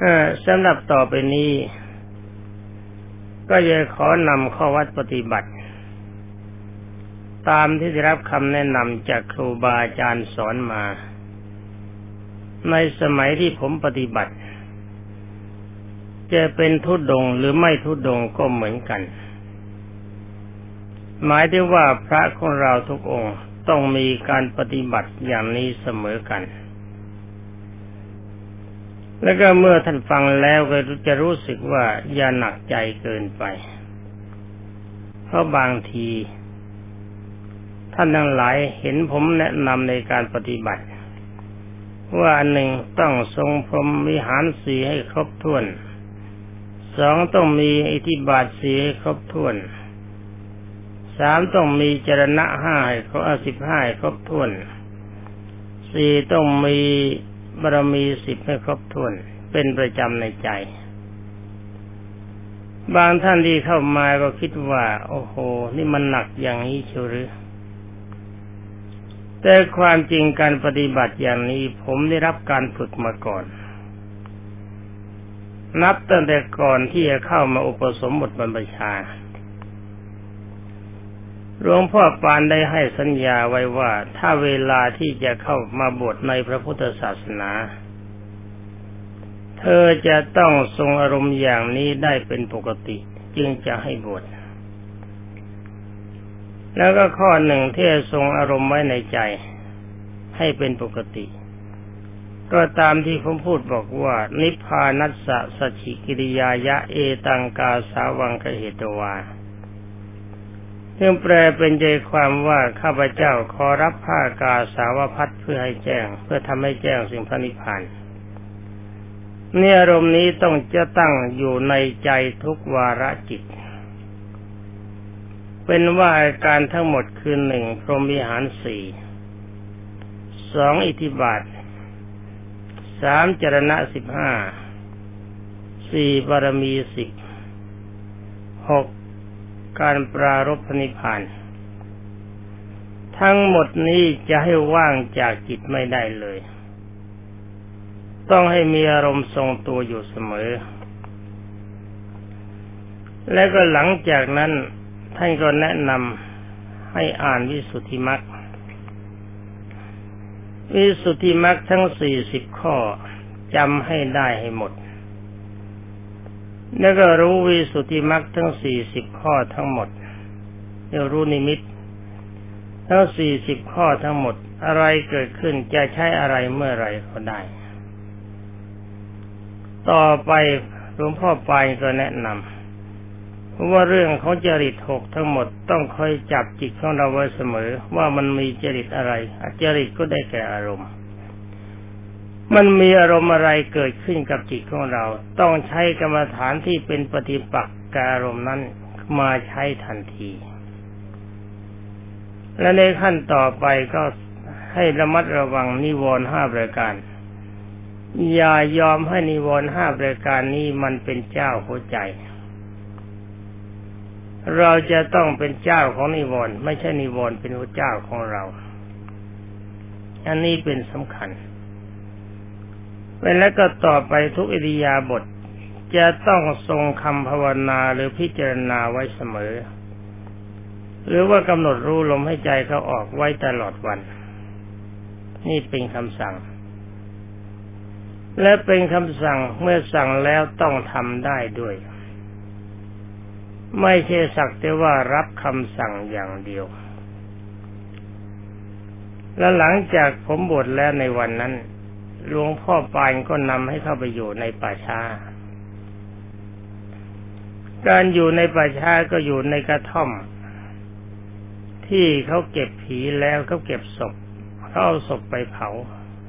เออสำหรับต่อไปนี้ ก็จะขอนำข้อวัดปฏิบัติ ตามที่ได้รับคำแนะนำจากครูบาอาจารย์สอนมา ในสมัยที่ผมปฏิบัติ จะเป็นทุดงหรือไม่ทุดงก็เหมือนกัน หมายถึงว่าพระของเราทุกองค์ต้องมีการปฏิบัติอย่างนี้เสมอกัน แล้วก็เมื่อท่านฟังแล้วก็จะรู้สึกว่าอย่าหนักใจเกินไป เพราะบางที ท่านทั้งหลายเห็นผมแนะนำในการปฏิบัติ ว่าหนึ่งต้องทรงพรหมวิหารสีให้ครบถ้วน สองต้องมีอิธิบาทสีให้ครบถ้วน สามต้องมีจรณะห้าเขาเอาสิบห้าครบถ้วน สี่ต้องมี บารมีสิบให้ครบถ้วน เป็นประจำในใจ บางท่านที่เข้ามาก็คิดว่า โอ้โห นี่มันหนักอย่างนี้เชียวหรือแต่ความจริงการปฏิบัติอย่างนี้ผมได้รับการฝึกมาก่อน นับตั้งแต่ก่อนที่จะเข้ามาอุปสมบทบรรพชา หลวงพ่อปานได้ให้สัญญาไว้ว่าถ้าเวลาที่จะเข้ามาบวชในพระพุทธศาสนา เธอจะต้องทรงอารมณ์อย่างนี้ได้เป็นปกติ จึงจะให้บวชแล้วก็ข้อหนึ่งที่ทรงอารมณ์ไว้ในใจให้เป็นปกติ ก็ตามที่ผมพูดบอกว่า นิพพานัสสะสชิกิริยายะเอตังกาสาวังกเหตวา ซึ่งแปลเป็นใจความว่าข้าพเจ้าขอรับผ้ากาสาวพัดเพื่อให้แจ้ง เพื่อทำให้แจ้งสิ่งพระนิพพานเนี่ยอารมณ์นี้ต้องจะตั้งอยู่ในใจทุกวาระจิต เป็นว่าอาการทั้งหมดคือหนึ่งพรหมิหารสี่สองอิทิบาทสามจรณะสิบห้าสี่บารมีสิบหก การปรารบนิพพาน ทั้งหมดนี้จะให้ว่างจากจิตไม่ได้เลย ต้องให้มีอารมณ์ทรงตัวอยู่เสมอ และก็หลังจากนั้นท่านก็แนะนำให้อ่านวิสุทธิมรรควิสุทธิมรรคทั้งสี่สิบข้อจำให้ได้ให้หมด แล้วก็รู้วิสุทธิมรรคทั้งสี่สิบข้อทั้งหมดเดี๋ยรู้นิมิตทั้งสี่สิบข้อทั้งหมด อะไรเกิดขึ้นจะใช้อะไรเมื่อไรก็ได้ ต่อไปหลวงพ่อปายก็แนะนำเพราะว่าเรื่องของจริตหกทั้งหมดต้องคอยจับจิตของเราไว้เสมอ ว่ามันมีจริตอะไรจริตก็ได้แก่อารมณ์ มันมีอารมณ์อะไรเกิดขึ้นกับจิตของเรา ต้องใช้กรรมฐานที่เป็นปฏิปักษ์กับอารมณ์นั้นมาใช้ทันที และในขั้นต่อไปก็ให้ระมัดระวังนิวรณ์ห้าประการ อย่ายอมให้นิวรณ์ห้าประการนี้มันเป็นเจ้าหัวใจ เราจะต้องเป็นเจ้าของนิวรณ์ไม่ใช่นิวรณ์เป็นหัวเจ้าของเรา อันนี้เป็นสำคัญ แล้วก็ต่อไปทุกอิริยาบถจะต้องทรงคำภาวนาหรือพิจารณาไว้เสมอ หรือว่ากำหนดรู้ลมให้ใจเขาออกไว้ตลอดวัน นี่เป็นคำสั่ง และเป็นคำสั่งเมื่อสั่งแล้วต้องทำได้ด้วย ไม่ใช่สักแต่ว่ารับคำสั่งอย่างเดียว และหลังจากผมบวชแล้วในวันนั้น หลวงพ่อปานก็นำให้เข้าไปอยู่ในป่าช้า การอยู่ในป่าช้าก็อยู่ในกระท่อม ที่เขาเก็บผีแล้วเขาเก็บศพเขาเอาศพไปเผา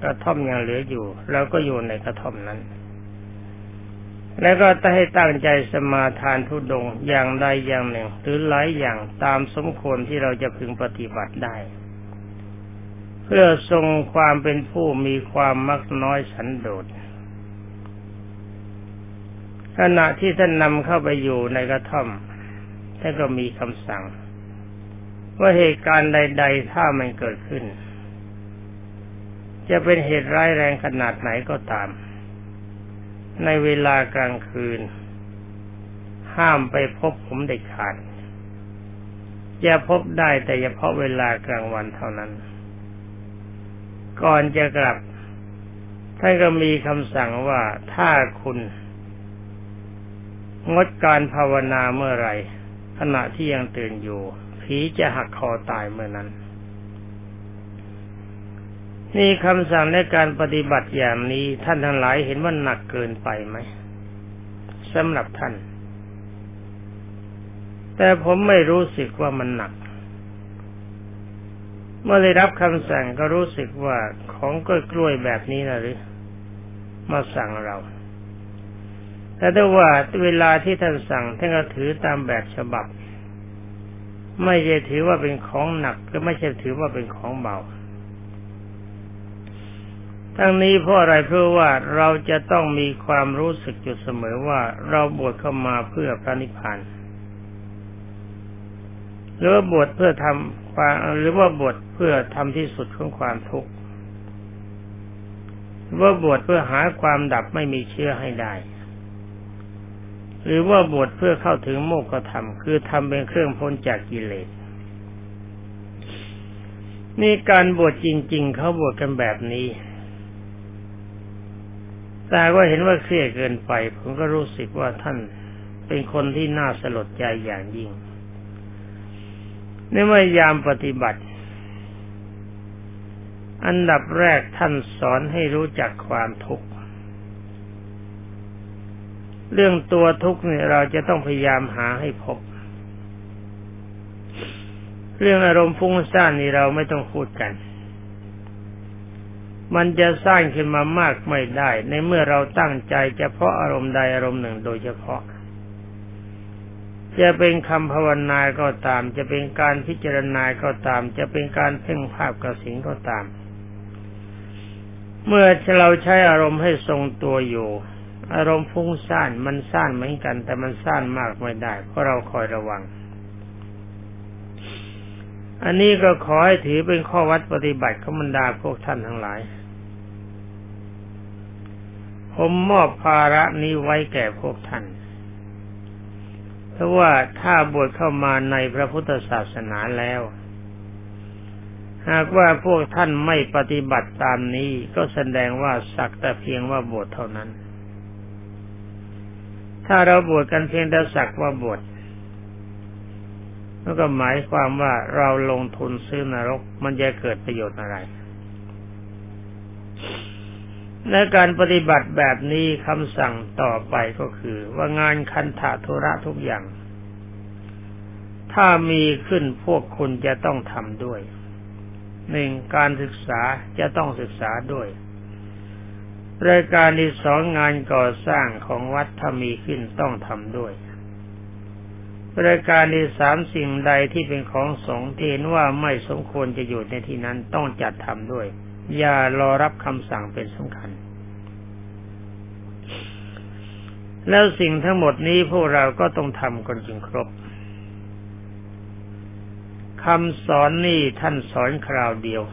กระท่อมยังเหลืออยู่เราก็อยู่ในกระท่อมนั้น แล้วก็ต้องให้ตั้งใจสมาทานทุดงอย่างใดอย่างหนึ่ง หรือหลายอย่างตามสมควรที่เราจะพึงปฏิบัติได้ พื่อทรงความเป็นผู้มีความมักน้อยสันโดษขณะที่ท่านนำเข้าไปอยู่ในกระท่อมท่านก็มีคำสั่ง ว่าเหตุการณ์ใด ๆ ถ้ามันเกิดขึ้น จะเป็นเหตุร้ายแรงขนาดไหนก็ตาม ในเวลากลางคืน ห้ามไปพบผมเด็ดขาดจะพบได้แต่เฉพาะเวลากลางวันเท่านั้น ก่อนจะกลับท่านก็มีคำสั่งว่าถ้าคุณ งดการภาวนาเมื่อไรขณะที่ยังตื่นอยู่ ผีจะหักคอตายเมื่อนั้น นี่คำสั่งในการปฏิบัติอย่างนี้ท่านทั้งหลายเห็นว่าหนักเกินไปไหมสำหรับท่าน แต่ผมไม่รู้สึกว่ามันหนัก เมื่อได้รับคำสั่งก็รู้สึกว่าของกล้วยแบบนี้นะหรือ มาสั่งเรา แต่ถ้าว่าเวลาที่ท่านสั่งท่านก็ถือตามแบบฉบับ ไม่ใช่ถือว่าเป็นของหนักก็ไม่ใช่ถือว่าเป็นของเบาทั้งนี้เพราะอะไรเพราะว่าเราจะต้องมีความรู้สึกอยู่เสมอว่าเราบวชเข้ามาเพื่อพระนิพพานหรือว่าบวชเพื่อทำ ความหรือว่าบวชเพื่อทำที่สุดของความทุกข์ว่าบวชเพื่อหาความดับไม่มีเชื้อให้ได้ หรือว่าบวชเพื่อเข้าถึงโมกขธรรมคือทำเป็นเครื่องพ้นจากกิเลสนี่การบวชจริง ๆ เขาบวชกันแบบนี้แต่ว่าเห็นว่าเครียดเกินไป ผมก็รู้สึกว่าท่านเป็นคนที่น่าสลดใจอย่างยิ่ง ในเมื่อยามปฏิบัติ อันดับแรกท่านสอนให้รู้จักความทุกข์ เรื่องตัวทุกข์เนี่ยเราจะต้องพยายามหาให้พบ เรื่องอารมณ์ฟุ้งซ่านนี่เราไม่ต้องพูดกัน มันจะสร้างขึ้นมามากไม่ได้ ในเมื่อเราตั้งใจเฉพาะอารมณ์ใดอารมณ์หนึ่งโดยเฉพาะ จะเป็นคำภาวนาก็ตาม จะเป็นการพิจารณาก็ตาม จะเป็นการเพ่งภาพกระสิงก็ตาม เมื่อเราใช้อารมณ์ให้ทรงตัวอยู่ อารมณ์ฟุ้งซ่านมันซ่านเหมือนกัน แต่มันซ่านมากไม่ได้ เพราะเราคอยระวัง อันนี้ก็ขอให้ถือเป็นข้อวัดปฏิบัติขมันดาพวกท่านทั้งหลาย ผมมอบภาระนี้ไว้แก่พวกท่าน เพราะว่าถ้าบวชเข้ามาในพระพุทธศาสนาแล้ว หากว่าพวกท่านไม่ปฏิบัติตามนี้ก็แสดงว่าสักแต่เพียงว่าบวชเท่านั้น ถ้าเราบวชกันเพียงแต่สักว่าบวชก็หมายความว่าเราลงทุนซื้อนรกมันจะเกิดประโยชน์อะไร ในการปฏิบัติแบบนี้คำสั่งต่อไปก็คือ ว่างานคันถาธุระทุกอย่าง ถ้ามีขึ้นพวกคุณจะต้องทำด้วยหนึ่งการศึกษาจะต้องศึกษาด้วยรายการที่สองงานก่อสร้างของวัดถ้ามีขึ้นต้องทำด้วยรายการที่สามสิ่งใดที่เป็นของสงฆ์ที่เห็นว่าไม่สมควรจะอยู่ในที่นั้นต้องจัดทำด้วย อย่ารอรับคำสั่งเป็นสำคัญ แล้วสิ่งทั้งหมดนี้พวกเราก็ต้องทำกันจนครบคำสอนนี่ท่านสอนคราวเดียว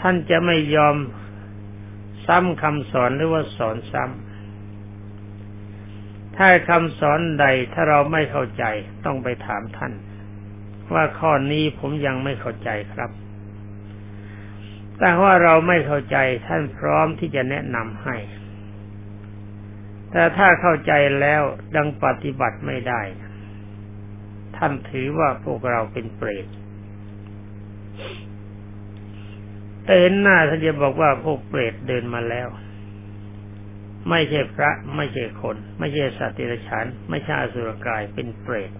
ท่านจะไม่ยอมซ้ำคำสอนหรือว่าสอนซ้ำ ถ้าคำสอนใดถ้าเราไม่เข้าใจต้องไปถามท่าน ว่าข้อนี้ผมยังไม่เข้าใจครับ แต่ว่าเราไม่เข้าใจท่านพร้อมที่จะแนะนำให้ แต่ถ้าเข้าใจแล้วดังปฏิบัติไม่ได้ ท่านถือว่าพวกเราเป็นเปรตแต่เห็นหน้าท่านจะบอกว่าพวกเปรตเดินมาแล้ว ไม่ใช่พระ ไม่ใช่คน ไม่ใช่สัตว์เดรัจฉานไม่ใช่อสุรกายเป็นเปรต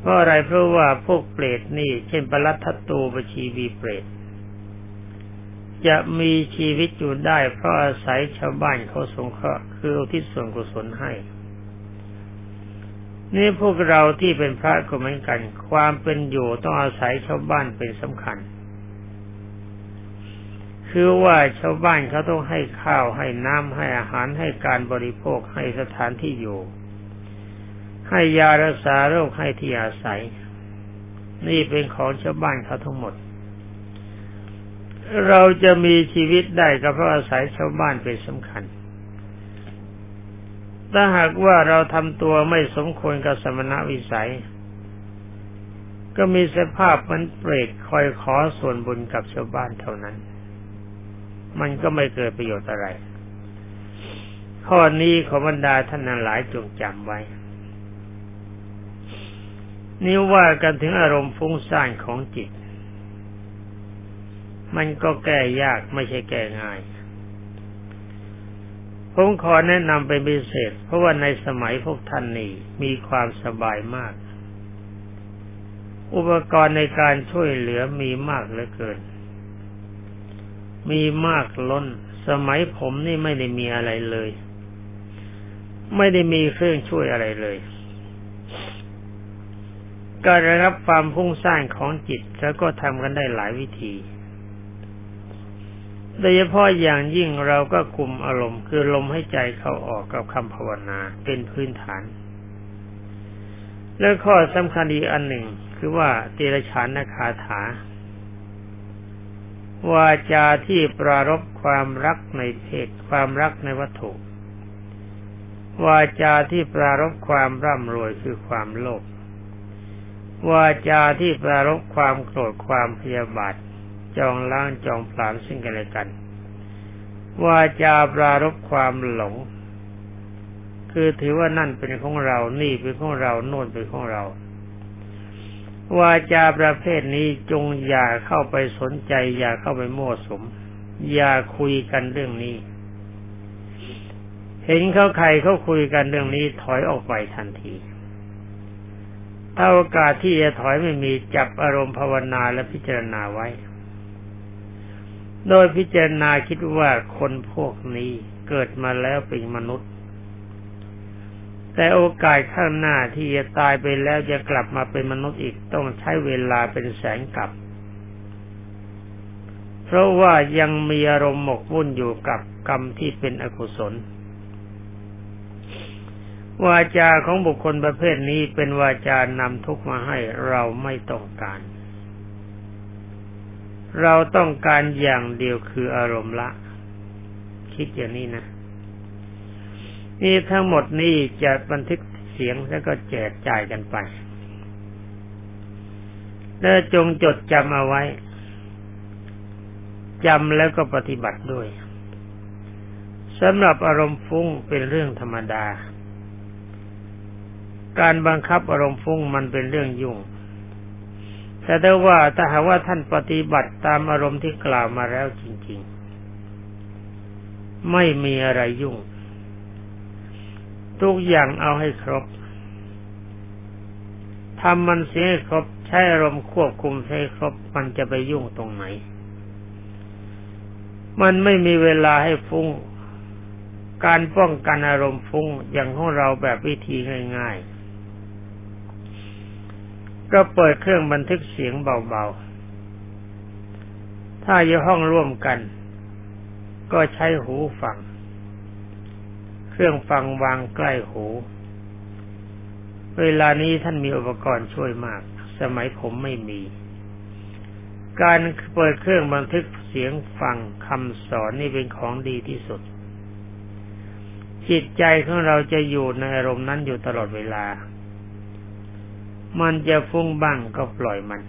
เพราะอะไรเพราะว่าพวกเปรตนี่ เช่นปรัตทัตตูปชีวีเปรต จะมีชีวิตอยู่ได้ เพราะอาศัยชาวบ้านเขาสงเคราะห์คืออุทิศส่วนกุศลให้ นี่พวกเราที่เป็นพระก็เหมือนกัน ความเป็นอยู่ต้องอาศัยชาวบ้านเป็นสำคัญ คือว่าชาวบ้านเขาต้องให้ข้าวให้น้ำให้อาหารให้การบริโภคให้สถานที่อยู่ ให้ยารักษาโรคให้ที่อาศัย นี่เป็นของชาวบ้านเขาทั้งหมด เราจะมีชีวิตได้ก็เพราะอาศัยชาวบ้านเป็นสำคัญ ถ้าหากว่าเราทำตัวไม่สมควรกับสมณวิสัย ก็มีสภาพมันเปรตคอยขอส่วนบุญกับชาวบ้านเท่านั้น มันก็ไม่เกิดประโยชน์อะไร ข้อนี้ขอบรรดาท่านหลายจงจำไว้ นี่ว่ากันถึงอารมณ์ฟุ้งซ่านของจิต มันก็แก้ยากไม่ใช่แก้ง่ายผมขอแนะนำเป็นพิเศษ เพราะว่าในสมัยพวกท่านนี่มีความสบายมาก อุปกรณ์ในการช่วยเหลือมีมากเหลือเกิน มีมากล้น สมัยผมนี่ไม่ได้มีอะไรเลย ไม่ได้มีเครื่องช่วยอะไรเลยการรับความพุ่งสร้างของจิตแล้วก็ทำกันได้หลายวิธี โดยเฉพาะอย่างยิ่งเราก็คุมอารมณ์ คือลมให้ใจเข้าออกกับคำภาวนาเป็นพื้นฐาน และข้อสำคัญอีกอันหนึ่ง คือว่าเตระฉานคาถาวาจาที่ปรารบความรักในเพศความรักในวัตถุ วาจาที่ปรารบความร่ำรวยคือความโลภวาจาที่ปรารบความโกรธความพยาบาท จองล้างจองผลาญซึ่งกันและกันวาจาปรารบความหลง คือถือว่านั่นเป็นของเรา นี่เป็นของเรา โน่นเป็นของเรา วาจาประเภทนี้จงอย่าเข้าไปสนใจ อย่าเข้าไปโม้สมอย่าคุยกันเรื่องนี้ เห็นเขาใครเขาคุยกันเรื่องนี้ถอยออกไปทันทีถ้าโอกาสที่จะถอยไม่มีจับอารมณ์ภาวนาและพิจารณาไว้ โดยพิจารณาคิดว่าคนพวกนี้เกิดมาแล้วเป็นมนุษย์ แต่โอกาสข้างหน้าที่จะตายไปแล้วจะกลับมาเป็นมนุษย์อีกต้องใช้เวลาเป็นแสนกับ เพราะว่ายังมีอารมณ์หมกมุ่นอยู่กับกรรมที่เป็นอกุศล วาจาของบุคคลประเภทนี้เป็นวาจานำทุกมาให้เราไม่ต้องการ เราต้องการอย่างเดียวคืออารมณ์ละ คิดอย่างนี้นะ นี่ทั้งหมดนี้จะบันทึกเสียงแล้วก็แจกจ่ายกันไปแล้วจงจดจำเอาไว้จำแล้วก็ปฏิบัติด้วยสำหรับอารมณ์ฟุ้งเป็นเรื่องธรรมดา การบังคับอารมณ์ฟุ้งมันเป็นเรื่องยุ่ง แต่ได้ว่าถ้าหากว่าท่านปฏิบัติตามอารมณ์ที่กล่าวมาแล้วจริง ๆ ไม่มีอะไรยุ่ง ทุกอย่างเอาให้ครบทำมันเสียให้ครบ ใช้อารมณ์ควบคุมให้ครบ มันจะไปยุ่งตรงไหน มันไม่มีเวลาให้ฟุง้ง การป้องกันอารมณ์ฟุง้งอย่างของเราแบบวิธีง่าย ๆ ก็เปิดเครื่องบันทึกเสียงเบาๆ ถ้าอยู่ห้องร่วมกัน ก็ใช้หูฟัง เครื่องฟังวางใกล้หู เวลานี้ท่านมีอุปกรณ์ช่วยมาก สมัยผมไม่มี การเปิดเครื่องบันทึกเสียงฟังคำสอนนี่เป็นของดีที่สุด จิตใจของเราจะอยู่ในอารมณ์นั้นอยู่ตลอดเวลา มันจะฟุ้งบ้างก็ปล่อยมัน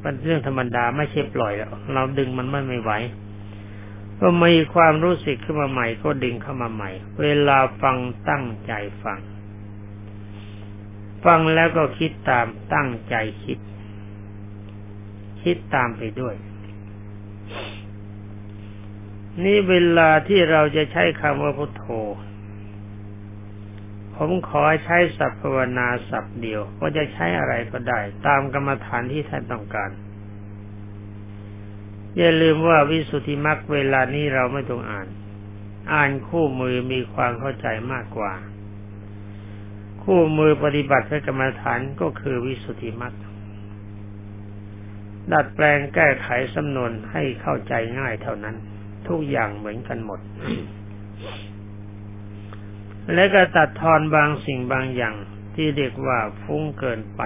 เป็นเรื่องธรรมดาไม่ใช่ปล่อยแล้วเราดึงมันไม่ไม่ไหวก็มีความรู้สึกขึ้นมาใหม่ก็ดึงเข้ามาใหม่ เวลาฟังตั้งใจฟัง ฟังแล้วก็คิดตามตั้งใจคิด คิดตามไปด้วย นี่เวลาที่เราจะใช้คำว่าพุทโธ ผมขอใช้สัพพวนาสับเดียวก็จะใช้อะไรก็ได้ ตามกรรมฐานที่ท่านต้องการ อย่าลืมว่าวิสุทธิมรรคเวลานี้เราไม่ต้องอ่าน อ่านคู่มือมีความเข้าใจมากกว่า คู่มือปฏิบัติให้กรรมฐานก็คือวิสุทธิมรรคดัดแปลงแก้ไขสำนวนให้เข้าใจง่ายเท่านั้น ทุกอย่างเหมือนกันหมด และก็ตัดทอนบางสิ่งบางอย่าง ที่เรียกว่าฟุ้งเกินไป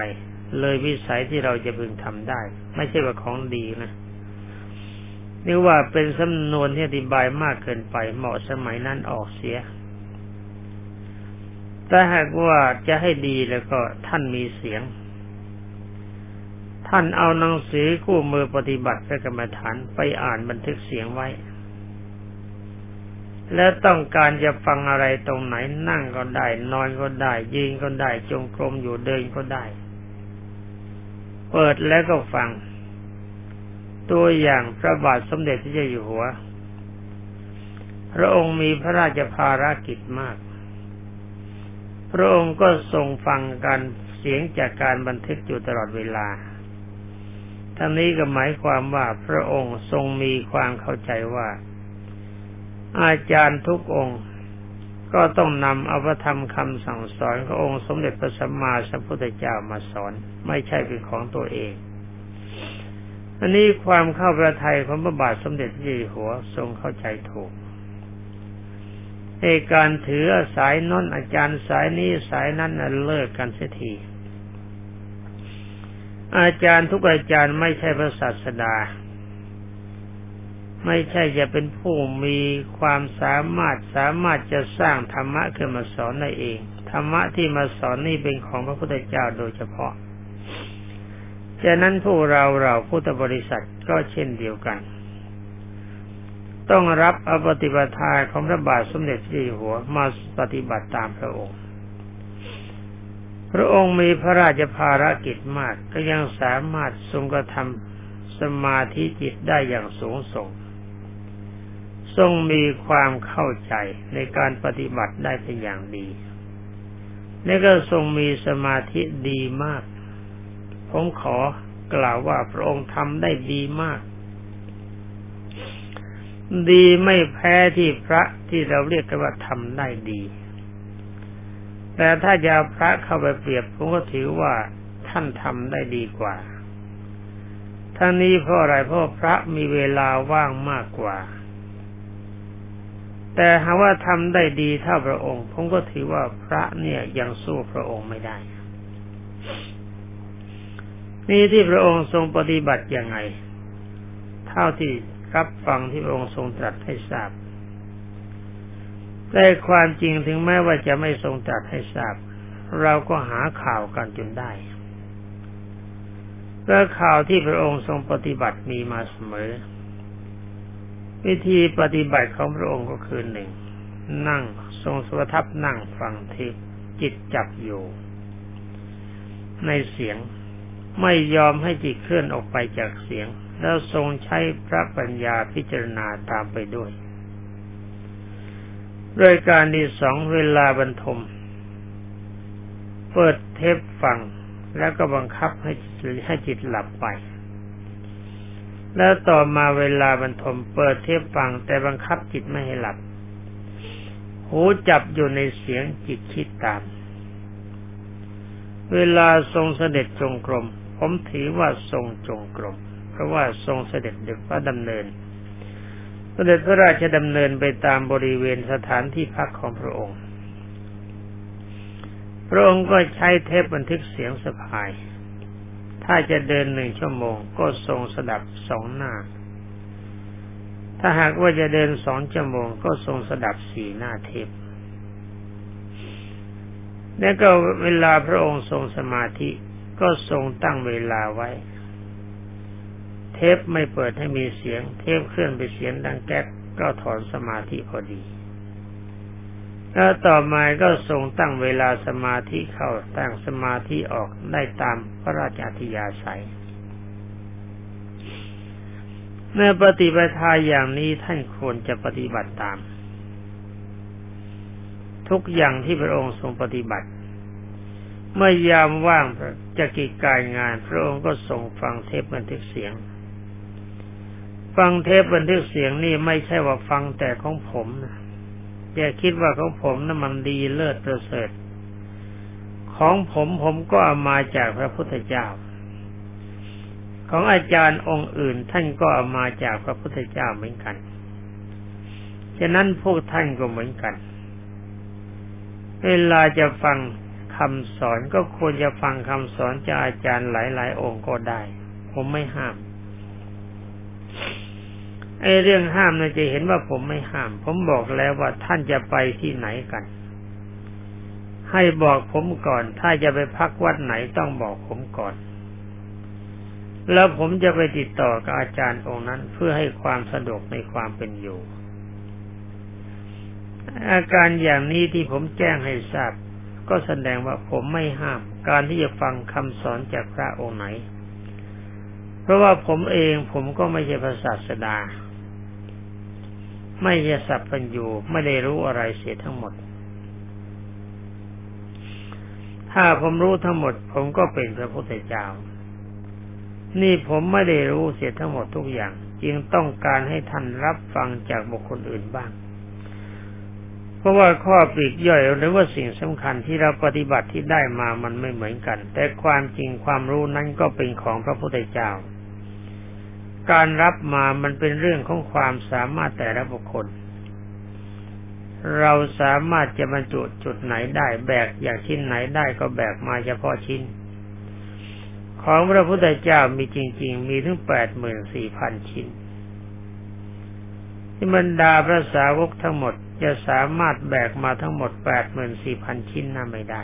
เลยวิสัยที่เราจะพึงทำได้ ไม่ใช่ว่าของดีนะนี่ว่าเป็นสำนวนที่อธิบายมากเกินไปเหมาะสมัยนั้นออกเสียแต่หากว่าจะให้ดีแล้วก็ท่านมีเสียง ท่านเอาหนังสือคู่มือปฏิบัติพระกรรมฐานไปอ่านบันทึกเสียงไว้ แล้วต้องการจะฟังอะไรตรงไหนนั่งก็ได้ นอนก็ได้ ยืนก็ได้ จงกรมอยู่เดินก็ได้ เปิดแล้วก็ฟัง ตัวอย่างพระบาทสมเด็จพระเจ้าอยู่หัว พระองค์มีพระราชภารกิจมาก พระองค์ก็ทรงฟังการเสียงจากการบันทึกอยู่ตลอดเวลาทั้งนี้ก็หมายความว่าพระองค์ทรงมีความเข้าใจว่า อาจารย์ทุกองค์ ก็ต้องนำอภธรรมคำสั่งสอนขององค์สมเด็จพระสัมมาสัมพุทธเจ้ามาสอน ไม่ใช่เป็นของตัวเอง อันนี้ความเข้าประทัยของพระบาทสมเด็จพระจ้าอยู่หัวทรงเข้าใจถูกในการถือสายน้นอาจารย์สายนี้สายนั้นเลิกกันเสียที อาจารย์ทุกอาจารย์ไม่ใช่พระศาสดา ไม่ใช่จะเป็นผู้มีความสามารถสามารถจะสร้างธรรมะขึ้นมาสอนได้เอง ธรรมะที่มาสอนนี่เป็นของพระพุทธเจ้าโดยเฉพาะฉะนั้นผู้เราเราพุทธบริษัทก็เช่นเดียวกัน ต้องรับอปฏิบัติทาของพระบาทสมเด็จพระเจ้าอยู่หัวมาปฏิบัติตามพระองค์ พระองค์มีพระราชภารกิจมากก็ยังสามารถทรงกระทำสมาธิจิตได้อย่างสูงส่ง ทรงมีความเข้าใจในการปฏิบัติได้เป็นอย่างดี และก็ทรงมีสมาธิดีมาก ผมขอกล่าวว่าพระองค์ทำได้ดีมาก ดีไม่แพ้ที่พระที่เราเรียกกันว่าทำได้ดี แต่ถ้าจะพระเข้าไปเปรียบผมก็ถือว่าท่านทำได้ดีกว่าทั้งนี้เพราะอะไรเพราะพระมีเวลาว่างมากกว่า แต่หาว่าทำได้ดีเท่าพระองค์ ผมก็ถือว่าพระเนี่ยยังสู้พระองค์ไม่ได้ นี่ที่พระองค์ทรงปฏิบัติอย่างไง เท่าที่รับฟังที่พระองค์ทรงตรัสให้ทราบแต่ความจริงถึงแม้ว่าจะไม่ทรงตรัสให้ทราบ เราก็หาข่าวกันจนได้เพราะข่าวที่พระองค์ทรงปฏิบัติมีมาเสมอ วิธีปฏิบัติของพระองค์ก็คือหนึ่งนั่งทรงสวทับนั่งฟังเทศจิตจับอยู่ ในเสียงไม่ยอมให้จิตเคลื่อนออกไปจากเสียง แล้วทรงใช้พระปัญญาพิจารณาตามไปด้วยโดยการที่สองเวลาบรรทม เปิดเทปฟังแล้วก็บังคับให้ให้จิตหลับไป แล้วต่อมาเวลาบรรทมเปิดเทปฟังแต่บังคับจิตไม่ให้หลับ หูจับอยู่ในเสียงจิตคิดตาม เวลาทรงเสด็จจงกรม ผมถือว่าทรงจงกรม เพราะว่าทรงเสด็จเด็กพระดำเนิน เสด็จพระราชดำเนินไปตามบริเวณสถานที่พักของพระองค์ พระองค์ก็ใช้เทปบันทึกเสียงสะพาย ถ้าจะเดินหนึ่งชั่วโมง ก็ทรงสดับสองหน้า ถ้าหากว่าจะเดินสองชั่วโมง ก็ทรงสดับสี่หน้าเทปแล้วก็เวลาพระองค์ทรงสมาธิก็ทรงตั้งเวลาไว้ เทปไม่เปิดให้มีเสียง เทปเคลื่อนไปเสียงดังแก๊กก็ถอนสมาธิพอดี แล้วต่อมาก็ทรงตั้งเวลาสมาธิเข้าตั้งสมาธิออกได้ตามพระราชาธิยาศัยเมื่อปฏิบัติทาอย่างนี้ท่านควรจะปฏิบัติตาม ทุกอย่างที่พระองค์ทรงปฏิบัติ เมื่อยามว่างจะกิจการงาน พระองค์ก็ส่งฟังเทปบันทึกเสียง ฟังเทปบันทึกเสียงนี่ไม่ใช่ว่าฟังแต่ของผมนะ อย่าคิดว่าของผมนั้นมันดีเลิศประเสริฐของผมผมก็เอามาจากพระพุทธเจ้า ของอาจารย์องค์อื่นท่านก็เอามาจากพระพุทธเจ้าเหมือนกัน ฉะนั้นพวกท่านก็เหมือนกัน เวลาจะฟังคำสอนก็ควรจะฟังคำสอนจากอาจารย์หลายๆ องค์ก็ได้ ผมไม่ห้าม ไอ้เรื่องห้ามนะจะเห็นว่าผมไม่ห้าม ผมบอกแล้วว่าท่านจะไปที่ไหนกัน ให้บอกผมก่อน ถ้าจะไปพักวัดไหนต้องบอกผมก่อน แล้วผมจะไปติดต่อกับอาจารย์องค์นั้นเพื่อให้ความสะดวกในความเป็นอยู่ อาการอย่างนี้ที่ผมแจ้งให้ทราบก็แสดงว่าผมไม่ห้าม การที่จะฟังคำสอนจากพระองค์ไหน เพราะว่าผมเองผมก็ไม่ใช่พระศาสดา ไม่ใช่สัพพัญญูไม่ได้รู้อะไรเสียทั้งหมด ถ้าผมรู้ทั้งหมด ผมก็เป็นพระพุทธเจ้า นี่ผมไม่ได้รู้เสียทั้งหมดทุกอย่าง จึงต้องการให้ท่านรับฟังจากบุคคลอื่นบ้าง เพราะว่าข้อปลีกย่อยหรือว่าสิ่งสำคัญที่เราปฏิบัติที่ได้มามันไม่เหมือนกัน แต่ความจริงความรู้นั้นก็เป็นของพระพุทธเจ้า การรับมามันเป็นเรื่องของความสามารถแต่ละบุคคล เราสามารถจะบรรจุจุดไหนได้แบกอย่างชิ้นไหนได้ก็แบกมาเฉพาะชิ้น ของพระพุทธเจ้ามีจริง ๆ มีถึงแปดหมื่นสี่พันชิ้น ที่บรรดาพระสาวกทั้งหมดจะสามารถแบกมาทั้งหมดแปดหมื่นสี่พันชิ้นน่าไม่ได้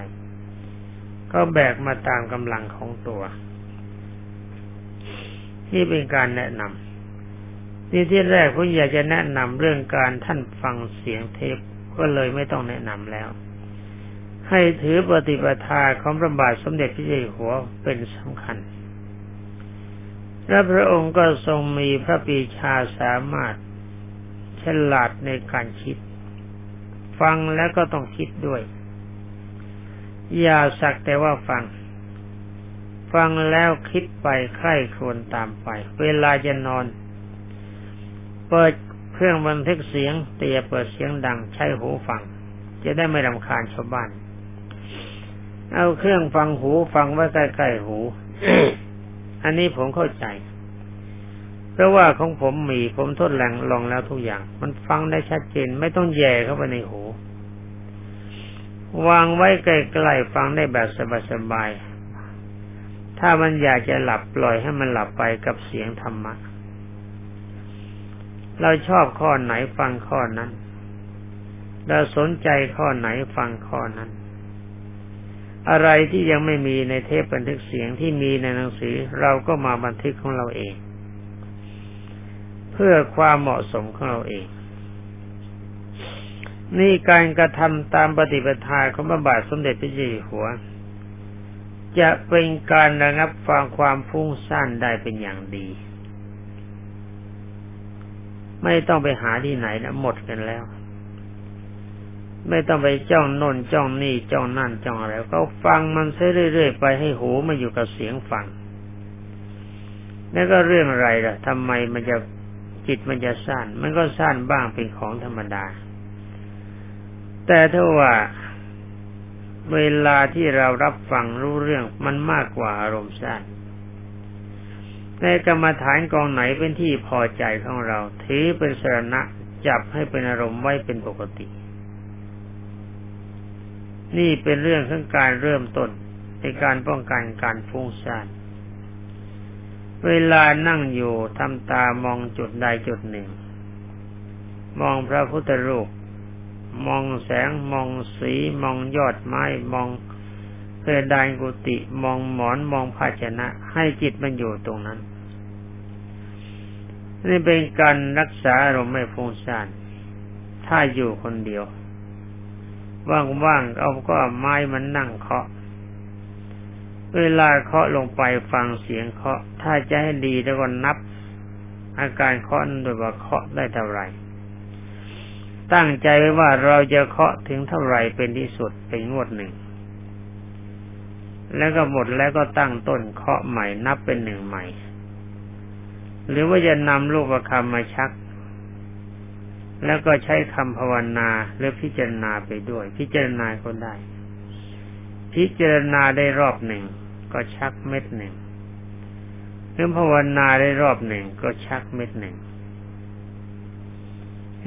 ก็แบกมาตามกำลังของตัว นี่เป็นการแนะนำนี่ที่แรกผมอยากจะแนะนำเรื่องการท่านฟังเสียงเทปก็เลยไม่ต้องแนะนำแล้ว ให้ถือปฏิปทาของพระบาทสมเด็จพระเจ้าอยู่หัวเป็นสำคัญและพระองค์ก็ทรงมีพระปีชาสามารถฉลาดในการคิด ฟังแล้วก็ต้องคิดด้วย อย่าสักแต่ว่าฟัง ฟังแล้วคิดไปใคร่ครวญตามไป เวลาจะนอน เปิดเครื่องบันทึกเสียงเตียเปิดเสียงดังใช้หูฟัง จะได้ไม่รำคาญชาวบ้าน เอาเครื่องฟังหูฟังไว้ใกล้ๆหู อันนี้ผมเข้าใจ เพราะว่าของผมมีผมทดลองลองแล้วทุกอย่าง มันฟังได้ชัดเจนไม่ต้องแย่เข้าไปในหูวางไว้ใกล้ๆฟังได้แบบสบายๆ ถ้ามันอยากจะหลับปล่อยให้มันหลับไปกับเสียงธรรมะ เราชอบข้อไหนฟังข้อนั้น เราสนใจข้อไหนฟังข้อนั้น อะไรที่ยังไม่มีในเทปบันทึกเสียงที่มีในหนังสือเราก็มาบันทึกของเราเอง เพื่อความเหมาะสมของเราเองนี่การกระทำตามปฏิปทาของพระบาทสมเด็จพระเจ้าอยู่หัว จะเป็นการระงับฟังความฟุ้งซ่านได้เป็นอย่างดี ไม่ต้องไปหาที่ไหนนะหมดกันแล้ว ไม่ต้องไปจ้องโน่นจ้องนี่จ้องนั่นจ้องอะไรก็ฟังมันเรื่อยๆไปให้หูมาอยู่กับเสียงฟังแล้วก็เรื่องอะไรล่ะทำไมมันจะจิตมันจะสั้น มันก็สั้นบ้างเป็นของธรรมดา แต่ถ้าว่า เวลาที่เรารับฟังรู้เรื่องมันมากกว่าอารมณ์สั้นในกรรมฐานกองไหนเป็นที่พอใจของเรา ถือเป็นสรณะจับให้เป็นอารมณ์ไว้เป็นปกติ นี่เป็นเรื่องของการเริ่มต้นในการป้องกันการฟุ้งซ่านเวลานั่งอยู่ทำตามองจุดใดจุดหนึ่ง มองพระพุทธรูป มองแสงมองสี มองยอดไม้มองเพดานกุฏิมองหมอนมองภาชนะ ให้จิตมันอยู่ตรงนั้น นี่เป็นการรักษาอารมณ์ไม่ฟุ้งซ่านถ้าอยู่คนเดียว ว่างๆเอาก็ไม้มันนั่งเคาะ เวลาเคาะลงไปฟังเสียงเคาะ ถ้าจะให้ดีแล้วก็นับ อาการเคาะโดยว่าเคาะได้เท่าไหร่ ตั้งใจไว้ว่าเราจะเคาะถึงเท่าไหร่เป็นที่สุดเป็นงวดหนึ่ง แล้วก็หมดแล้วก็ตั้งต้นเคาะใหม่นับเป็นหนึ่งใหม่ หรือว่าจะนำลูกประคำมาชัก แล้วก็ใช้คำภาวนาหรือพิจารณาไปด้วย พิจารณาก็ได้ พิจารณาได้รอบหนึ่ง ก็ชักเม็ดหนึ่งหรือภาวนาได้รอบหนึ่งก็ชักเม็ดหนึ่ง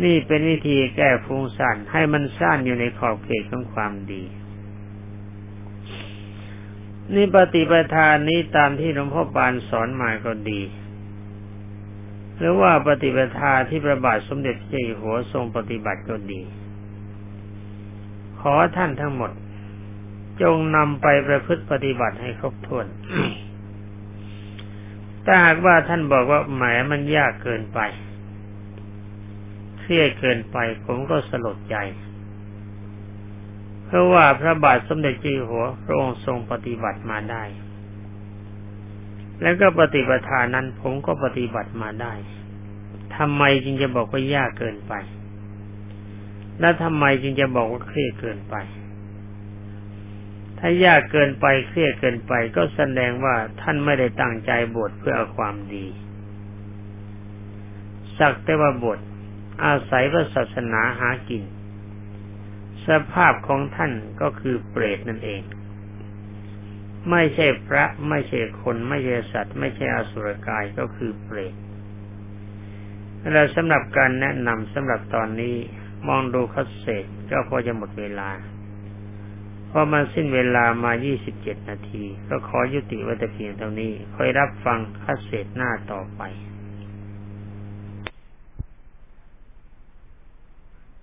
นี่เป็นวิธีแก้ฟุ้งซ่านให้มันซ่านอยู่ในขอบเขตของความดี นี่ปฏิปทานนี้ตามที่หลวงพ่อปานสอนมาก็ดี หรือว่าปฏิปทาที่พระบาทสมเด็จเจ้าอยู่หัวทรงปฏิบัติก็ดี ขอท่านทั้งหมด จงนำไปประพฤติปฏิบัติให้ครบถ้วนถ้าหากว่าท่านบอกว่าแหมมันยากเกินไป รียดเกินไป ผมก็สลดใจ เพราะว่าพระบาทสมเด็จเจ้าหัวพระองค์ทรงปฏิบัติมาได้ แล้วก็ปฏิปทานั้นผมก็ปฏิบัติมาได้ทำไมจึงจะบอกว่ายากเกินไป และทำไมจึงจะบอกว่าเครียดเกินไป ถ้ายากเกินไปเครียดเกินไป ก็แสดงว่าท่านไม่ได้ตั้งใจบวชเพื่อเอาความดี สักแต่ว่าบวช อาศัยพระศาสนาหากิน สภาพของท่านก็คือเปรตนั่นเอง ไม่ใช่พระไม่ใช่คนไม่ใช่สัตว์ ไม่ใช่อสุรกายก็คือเปรตแล้วสำหรับการแนะนำสำหรับตอนนี้มองดูคัสเศษก็พอจะหมดเวลาพอมาสิ้นเวลามา 27 นาที ก็ขอยุติไว้แต่เพียงเท่านี้คอยรับฟังคัสเศษหน้าต่อไป